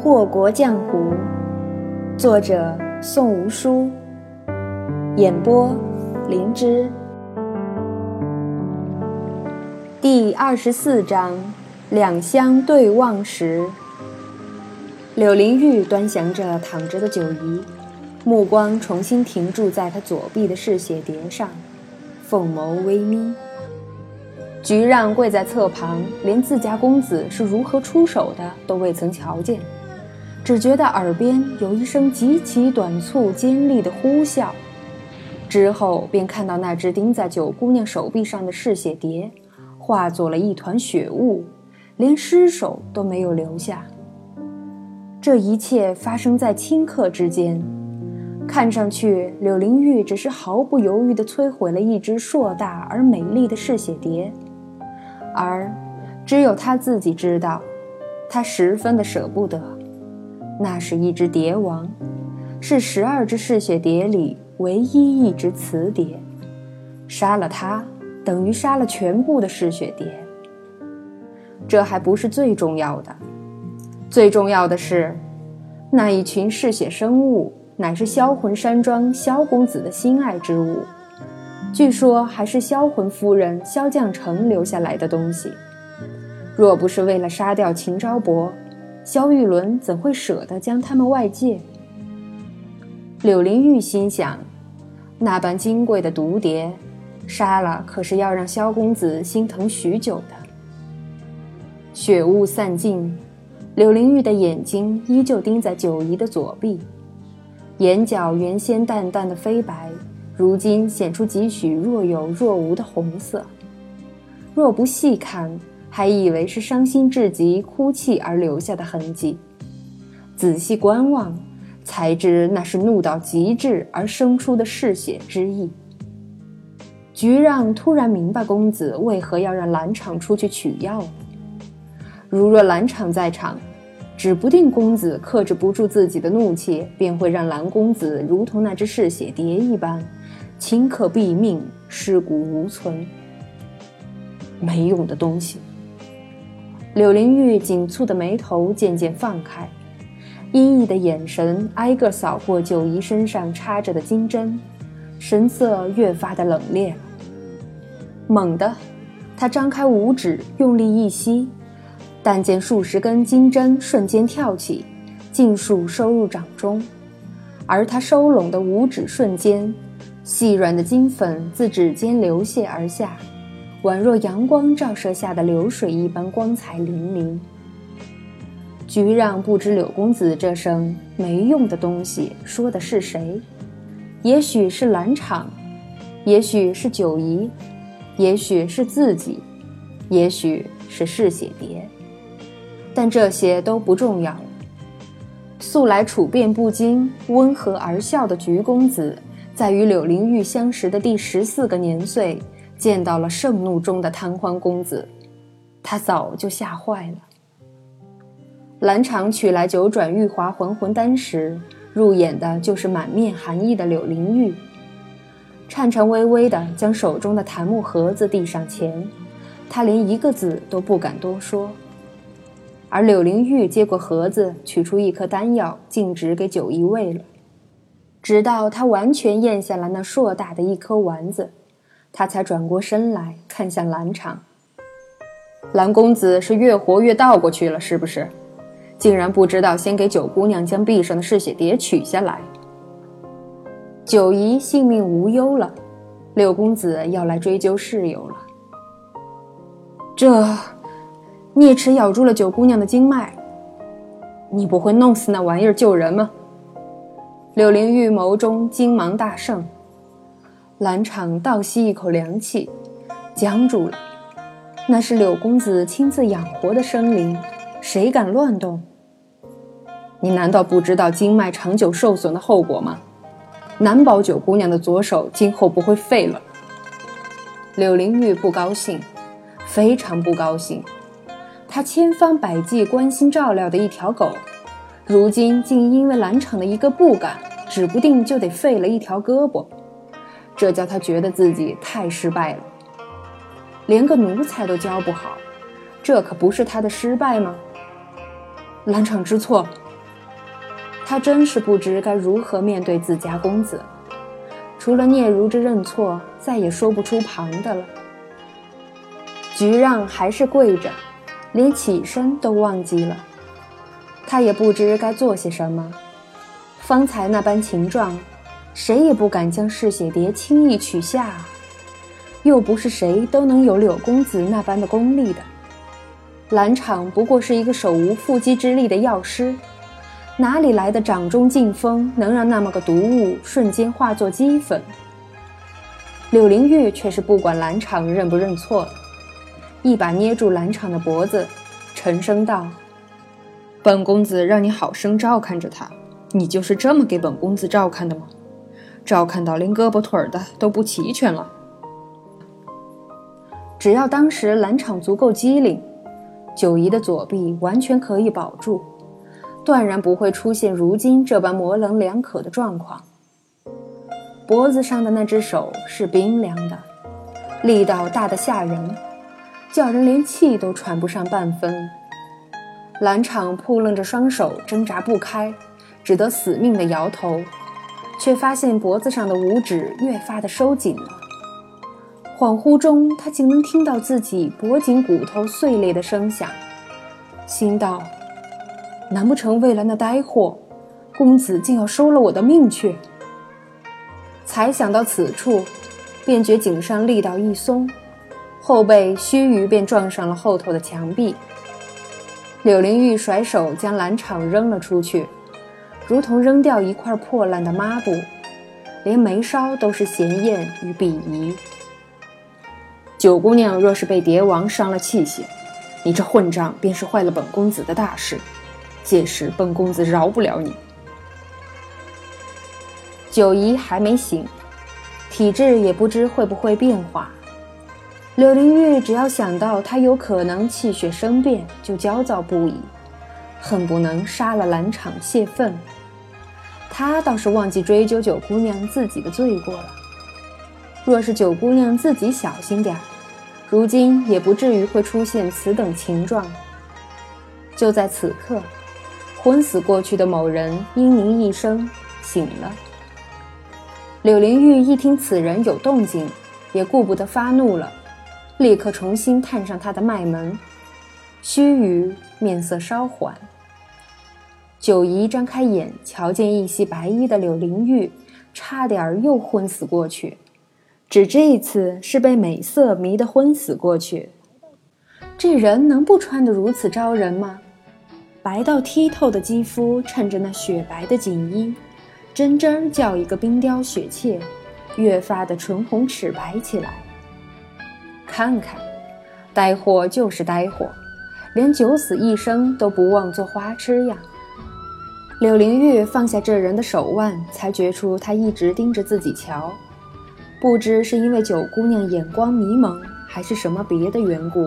祸国江湖，作者宋无书，演播灵芝。第二十四章：两相对望时，柳灵玉端详着躺着的九姨，目光重新停驻在她左臂的嗜血蝶上，凤眸微眯。菊让跪在侧旁，连自家公子是如何出手的都未曾瞧见，只觉得耳边有一声极其短促尖利的呼啸，之后便看到那只钉在九姑娘手臂上的嗜血蝶，化作了一团血雾，连尸首都没有留下。这一切发生在顷刻之间，看上去柳灵玉只是毫不犹豫地摧毁了一只硕大而美丽的嗜血蝶。而，只有他自己知道，他十分的舍不得。那是一只蝶王，是十二只嗜血蝶里唯一一只雌蝶。杀了它，等于杀了全部的嗜血蝶。这还不是最重要的，最重要的是，那一群嗜血生物乃是销魂山庄萧公子的心爱之物。据说还是销魂夫人萧将成留下来的东西。若不是为了杀掉秦昭伯，萧玉伦怎会舍得将他们外借？柳灵玉心想，那般金贵的毒蝶，杀了可是要让萧公子心疼许久的。血雾散尽，柳灵玉的眼睛依旧盯在九姨的左臂，眼角原先淡淡的飞白。如今显出几许若有若无的红色，若不细看，还以为是伤心至极哭泣而留下的痕迹；仔细观望，才知那是怒到极致而生出的嗜血之意。菊让突然明白公子为何要让兰场出去取药了。如若兰场在场，指不定公子克制不住自己的怒气，便会让兰公子如同那只嗜血蝶一般。顷刻毙命，尸骨无存。没用的东西。柳灵玉紧蹙的眉头渐渐放开，阴翳的眼神挨个扫过九姨身上插着的金针，神色越发的冷冽。猛地，他张开五指，用力一吸，但见数十根金针瞬间跳起，尽数收入掌中，而他收拢的五指瞬间。细软的金粉自指尖流泻而下，宛若阳光照射下的流水一般光彩粼粼。菊让不知柳公子这声没用的东西说的是谁，也许是兰场，也许是九姨，也许是自己，也许是嗜血蝶，但这些都不重要了。素来处变不惊、温和而笑的菊公子。在与柳灵玉相识的第十四个年岁，见到了盛怒中的贪欢公子，他早就吓坏了。兰场取来九转玉华还魂丹时，入眼的就是满面寒意的柳灵玉，颤颤巍巍地将手中的檀木盒子递上前，他连一个字都不敢多说。而柳灵玉接过盒子，取出一颗丹药，径直给九姨喂了。直到他完全咽下了那硕大的一颗丸子，他才转过身来看向蓝场。蓝公子是越活越倒过去了，是不是？竟然不知道先给九姑娘将臂上的嗜血蝶取下来。九姨性命无忧了，六公子要来追究事由了。这啮齿咬住了九姑娘的经脉，你不会弄死那玩意儿救人吗？柳灵玉眸中金芒大盛，兰场倒吸一口凉气，僵住了。那是柳公子亲自养活的生灵，谁敢乱动？你难道不知道经脉长久受损的后果吗？难保九姑娘的左手今后不会废了。柳灵玉不高兴，非常不高兴。她千方百计关心照料的一条狗。如今竟因为兰场的一个不敢，指不定就得废了一条胳膊，这叫他觉得自己太失败了。连个奴才都教不好，这可不是他的失败吗？兰场知错，他真是不知该如何面对自家公子，除了嗫嚅着认错，再也说不出旁的了。菊让还是跪着，连起身都忘记了。他也不知该做些什么。方才那般情状，谁也不敢将嗜血蝶轻易取下，又不是谁都能有柳公子那般的功力的。兰场不过是一个手无缚鸡之力的药师。哪里来的掌中劲风，能让那么个毒物瞬间化作齑粉？柳灵玉却是不管蓝场认不认错，一把捏住蓝场的脖子，沉声道：“本公子让你好生照看着他，你就是这么给本公子照看的吗？照看到连胳膊腿儿的都不齐全了。只要当时蓝场足够机灵，九姨的左臂完全可以保住。”断然不会出现如今这般模棱两可的状况。脖子上的那只手是冰凉的，力道大得吓人，叫人连气都喘不上半分。蓝场扑棱着双手挣扎不开，只得死命地摇头，却发现脖子上的五指越发的收紧了。恍惚中，他竟能听到自己脖颈骨头碎裂的声响，心道。难不成为了那呆货，公子竟要收了我的命去？才想到此处，便觉颈上力道一松，后背须臾便撞上了后头的墙壁。柳灵玉甩手将蓝场扔了出去，如同扔掉一块破烂的抹布，连眉梢都是嫌厌与鄙夷。九姑娘若是被蝶王伤了气血，你这混账便是坏了本公子的大事。届时，本公子饶不了你。九姨还没醒，体质也不知会不会变化。柳灵玉只要想到她有可能气血生变，就焦躁不已，恨不能杀了兰场泄愤。他倒是忘记追究九姑娘自己的罪过了。若是九姑娘自己小心点儿，如今也不至于会出现此等情状。就在此刻。昏死过去的某人嘤咛一声，醒了。柳灵玉一听此人有动静，也顾不得发怒了，立刻重新探上他的脉门，须臾面色稍缓。九姨张开眼，瞧见一袭白衣的柳灵玉，差点又昏死过去，只这一次是被美色迷得昏死过去。这人能不穿得如此招人吗？白到剔透的肌肤，衬着那雪白的锦衣，真真儿叫一个冰雕雪切，越发的唇红齿白起来。看看，呆货就是呆货，连九死一生都不忘做花痴呀！柳灵玉放下这人的手腕，才觉出他一直盯着自己瞧，不知是因为九姑娘眼光迷蒙，还是什么别的缘故。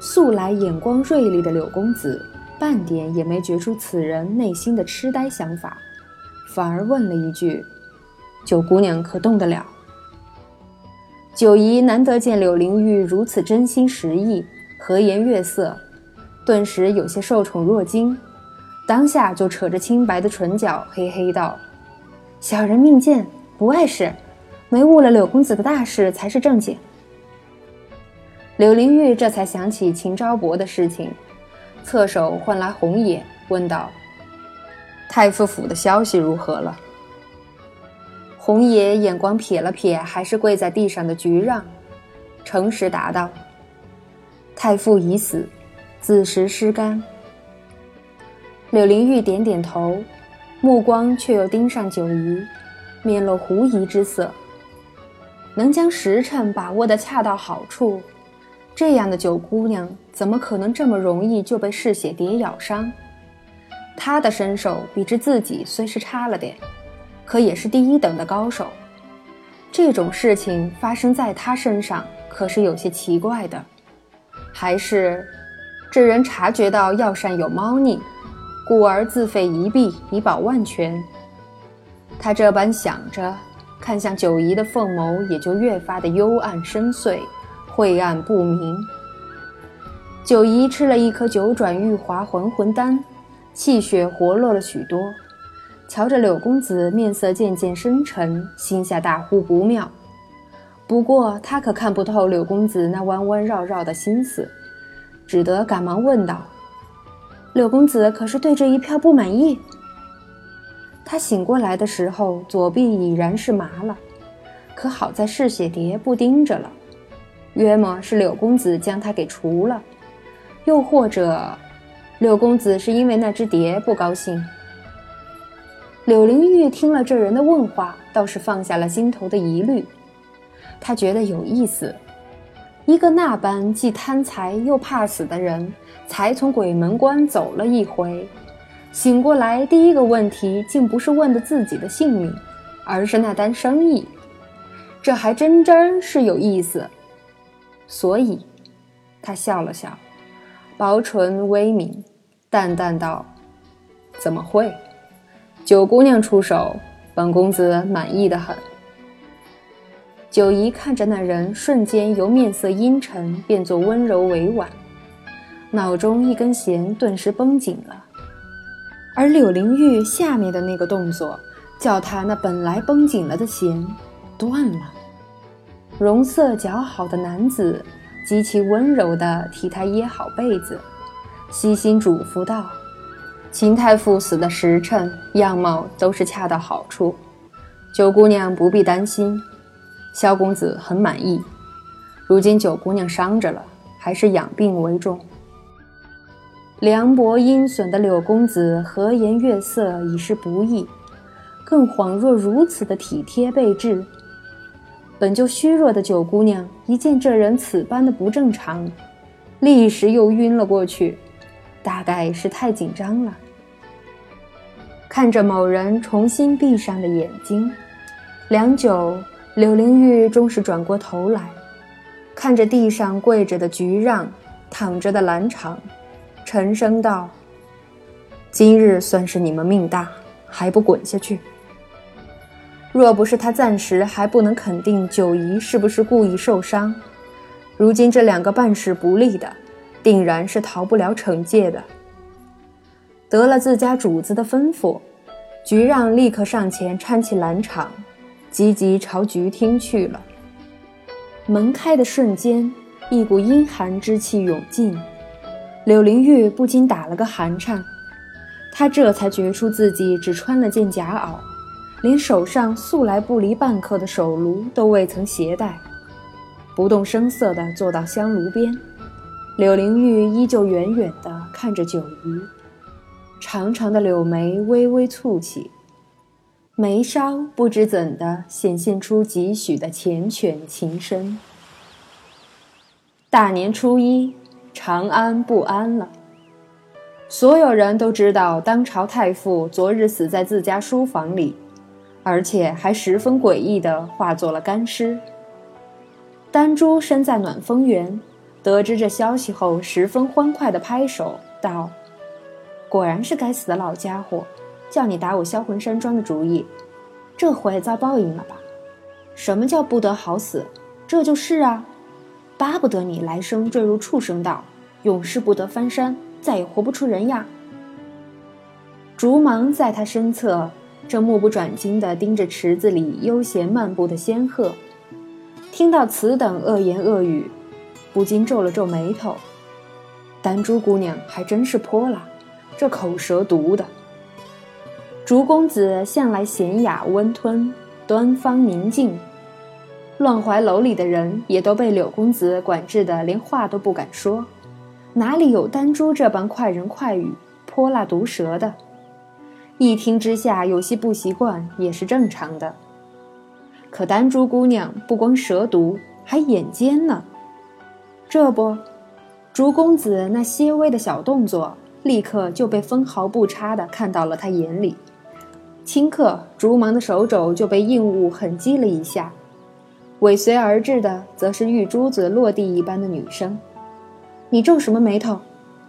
素来眼光锐利的柳公子。半点也没觉出此人内心的痴呆想法，反而问了一句：“九姑娘可动得了？”九姨难得见柳灵玉如此真心实意、和颜悦色，顿时有些受宠若惊，当下就扯着清白的唇角，嘿嘿道：“小人命贱，不碍事，没误了柳公子的大事才是正经。”柳灵玉这才想起秦昭伯的事情。侧手唤来红野，问道：“太傅府的消息如何了？”红野眼光瞥了瞥还是跪在地上的菊让，诚实答道：“太傅已死，子时失肝。”柳灵玉点点头，目光却又盯上九姨，面露狐疑之色。能将时辰把握得恰到好处。这样的九姑娘怎么可能这么容易就被嗜血蝶咬伤？她的身手比之自己虽是差了点，可也是第一等的高手。这种事情发生在她身上，可是有些奇怪的。还是这人察觉到药膳有猫腻，故而自废一臂以保万全。他这般想着，看向九姨的凤眸也就越发的幽暗深邃。晦暗不明。九姨吃了一颗九转玉华还魂丹，气血活络了许多，瞧着柳公子面色渐渐深沉，心下大呼不妙。不过他可看不透柳公子那弯弯绕绕的心思，只得赶忙问道：“柳公子可是对这一票不满意？”他醒过来的时候，左臂已然是麻了，可好在嗜血蝶不盯着了，约莫是柳公子将他给除了，又或者柳公子是因为那只蝶不高兴。柳灵玉听了这人的问话，倒是放下了心头的疑虑。他觉得有意思，一个那般既贪财又怕死的人，才从鬼门关走了一回，醒过来第一个问题竟不是问的自己的性命，而是那单生意，这还真真是有意思。所以，他笑了笑，薄唇微抿，淡淡道：“怎么会？九姑娘出手，本公子满意的很。”九姨看着那人，瞬间由面色阴沉变作温柔委婉，脑中一根弦顿时绷紧了。而柳灵玉下面的那个动作，叫他那本来绷紧了的弦断了。容色姣好的男子极其温柔地替她掖好被子，悉心嘱咐道：“秦太傅死的时辰、样貌都是恰到好处，九姑娘不必担心。”萧公子很满意，如今九姑娘伤着了，还是养病为重。凉薄阴损的柳公子和颜悦色已是不易，更恍若如此的体贴备至。本就虚弱的九姑娘一见这人此般的不正常，立时又晕了过去，大概是太紧张了。看着某人重新闭上的眼睛，良久。柳灵玉终是转过头来，看着地上跪着的菊让，躺着的兰场，沉声道：“今日算是你们命大，还不滚下去？若不是他暂时还不能肯定九姨是不是故意受伤，如今这两个办事不利的，定然是逃不了惩戒的。”得了自家主子的吩咐，菊让立刻上前搀起兰场。急急朝菊厅去了。门开的瞬间，一股阴寒之气涌进，柳灵玉不禁打了个寒颤。她这才觉出自己只穿了件夹袄，连手上素来不离半刻的手炉都未曾携带，不动声色地坐到香炉边。柳灵玉依旧远远地看着九姨，长长的柳眉微微蹙起。眉梢不知怎的显现出几许的缱绻情深。大年初一，长安不安了。所有人都知道，当朝太傅昨日死在自家书房里，而且还十分诡异的化作了干尸。丹珠身在暖风园，得知这消息后，十分欢快的拍手道：“果然是该死的老家伙。”叫你打我销魂山庄的主意，这回遭报应了吧？什么叫不得好死？这就是啊，巴不得你来生坠入畜生道，永世不得翻身，再也活不出人样。竹芒在他身侧，正目不转睛地盯着池子里悠闲漫步的仙鹤，听到此等恶言恶语，不禁皱了皱眉头。丹珠姑娘还真是泼辣，这口舌毒的。竹公子向来娴雅温吞、端方宁静，乱怀楼里的人也都被柳公子管制的连话都不敢说，哪里有丹珠这般快人快语、泼辣毒舌的？一听之下有些不习惯也是正常的。可丹珠姑娘不光舌毒，还眼尖呢。这不，竹公子那些微的小动作，立刻就被分毫不差的看到了他眼里。顷刻，竹芒的手肘就被硬物狠击了一下，尾随而至的则是玉珠子落地一般的女声：“你皱什么眉头？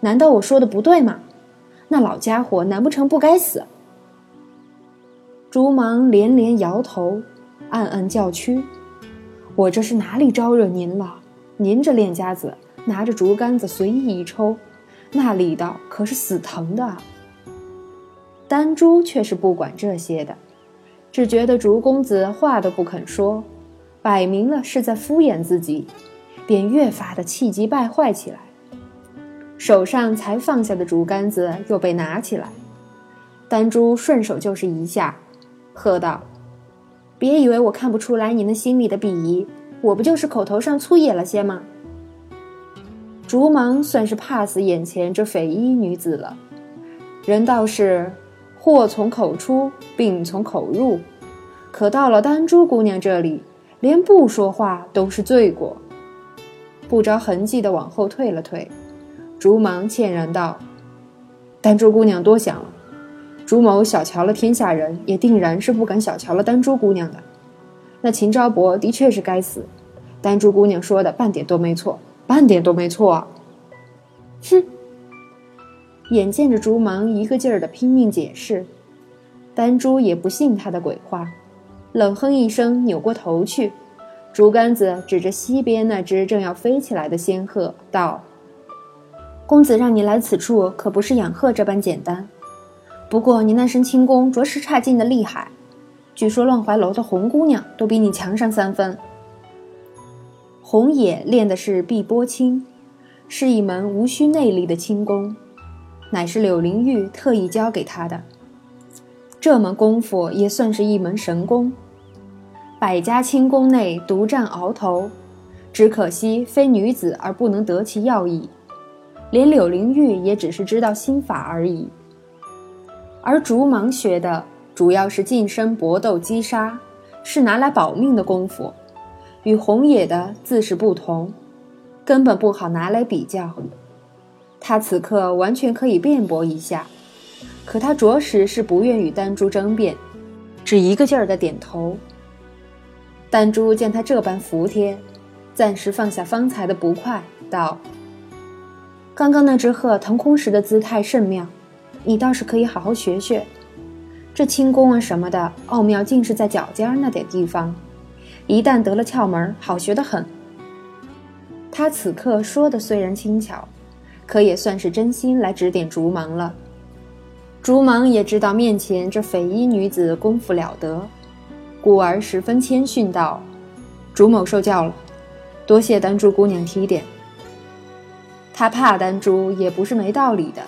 难道我说的不对吗？那老家伙难不成不该死？”竹芒连连摇头，暗暗叫屈：“我这是哪里招惹您了？您这练家子拿着竹竿子随意一抽，那力道可是死疼的。”丹珠却是不管这些的，只觉得竹公子话都不肯说，摆明了是在敷衍自己，便越发的气急败坏起来。手上才放下的竹竿子又被拿起来，丹珠顺手就是一下，喝道：“别以为我看不出来你那心里的鄙夷，我不就是口头上粗野了些吗？”竹芒算是怕死眼前这匪衣女子了，人倒是祸从口出，病从口入，可到了丹珠姑娘这里，连不说话都是罪过，不着痕迹的往后退了退。竹芒歉然道：“丹珠姑娘多想了，朱某小瞧了天下人，也定然是不敢小瞧了丹珠姑娘的。那秦昭伯的确是该死，丹珠姑娘说的半点都没错。”半点都没错。哼！眼见着竹芒一个劲儿的拼命解释，丹珠也不信他的鬼话，冷哼一声，扭过头去，竹竿子指着西边那只正要飞起来的仙鹤，道：“公子让你来此处，可不是养鹤这般简单。不过你那身轻功着实差劲的厉害，据说乱怀楼的红姑娘都比你强上三分。”红野练的是碧波轻，是一门无需内力的轻功，乃是柳灵玉特意教给他的。这门功夫也算是一门神功，百家轻功内独占鳌头，只可惜非女子而不能得其要义，连柳灵玉也只是知道心法而已。而竹芒学的主要是近身搏斗击杀，是拿来保命的功夫。与红野的自是不同，根本不好拿来比较。他此刻完全可以辩驳一下，可他着实是不愿与丹珠争辩，只一个劲儿的点头。丹珠见他这般服帖，暂时放下方才的不快，道：“刚刚那只鹤腾空时的姿态甚妙，你倒是可以好好学学。这轻功啊什么的，奥妙尽是在脚尖那点地方。”一旦得了窍门，好学得很。他此刻说的虽然轻巧，可也算是真心来指点竹芒了。竹芒也知道面前这匪衣女子功夫了得，故而十分谦逊道：“竹某受教了，多谢丹珠姑娘提点。”他怕丹珠也不是没道理的，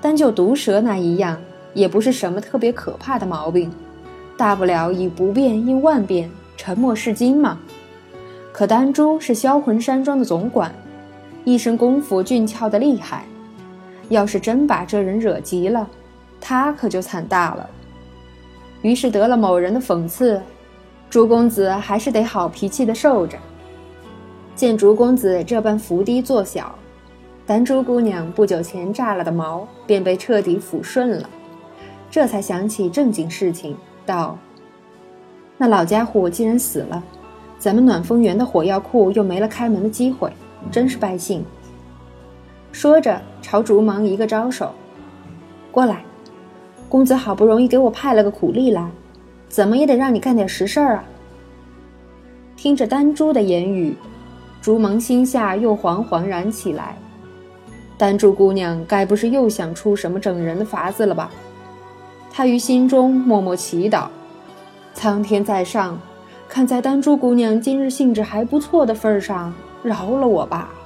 单就毒蛇那一样，也不是什么特别可怕的毛病，大不了以不变应万变。沉默是金嘛？可丹珠是销魂山庄的总管，一身功夫俊俏的厉害。要是真把这人惹急了，他可就惨大了。于是得了某人的讽刺，朱公子还是得好脾气的受着。见朱公子这般伏低作小，丹珠姑娘不久前炸了的毛便被彻底抚顺了，这才想起正经事情，道。那老家伙既然死了，咱们暖风园的火药库又没了开门的机会，真是败兴。说着，朝竹芒一个招手：“过来，公子好不容易给我派了个苦力来，怎么也得让你干点实事儿啊。”听着丹珠的言语，竹芒心下又惶惶然起来。丹珠姑娘该不是又想出什么整人的法子了吧？他于心中默默祈祷。苍天在上，看在丹珠姑娘今日兴致还不错的份上，饶了我吧。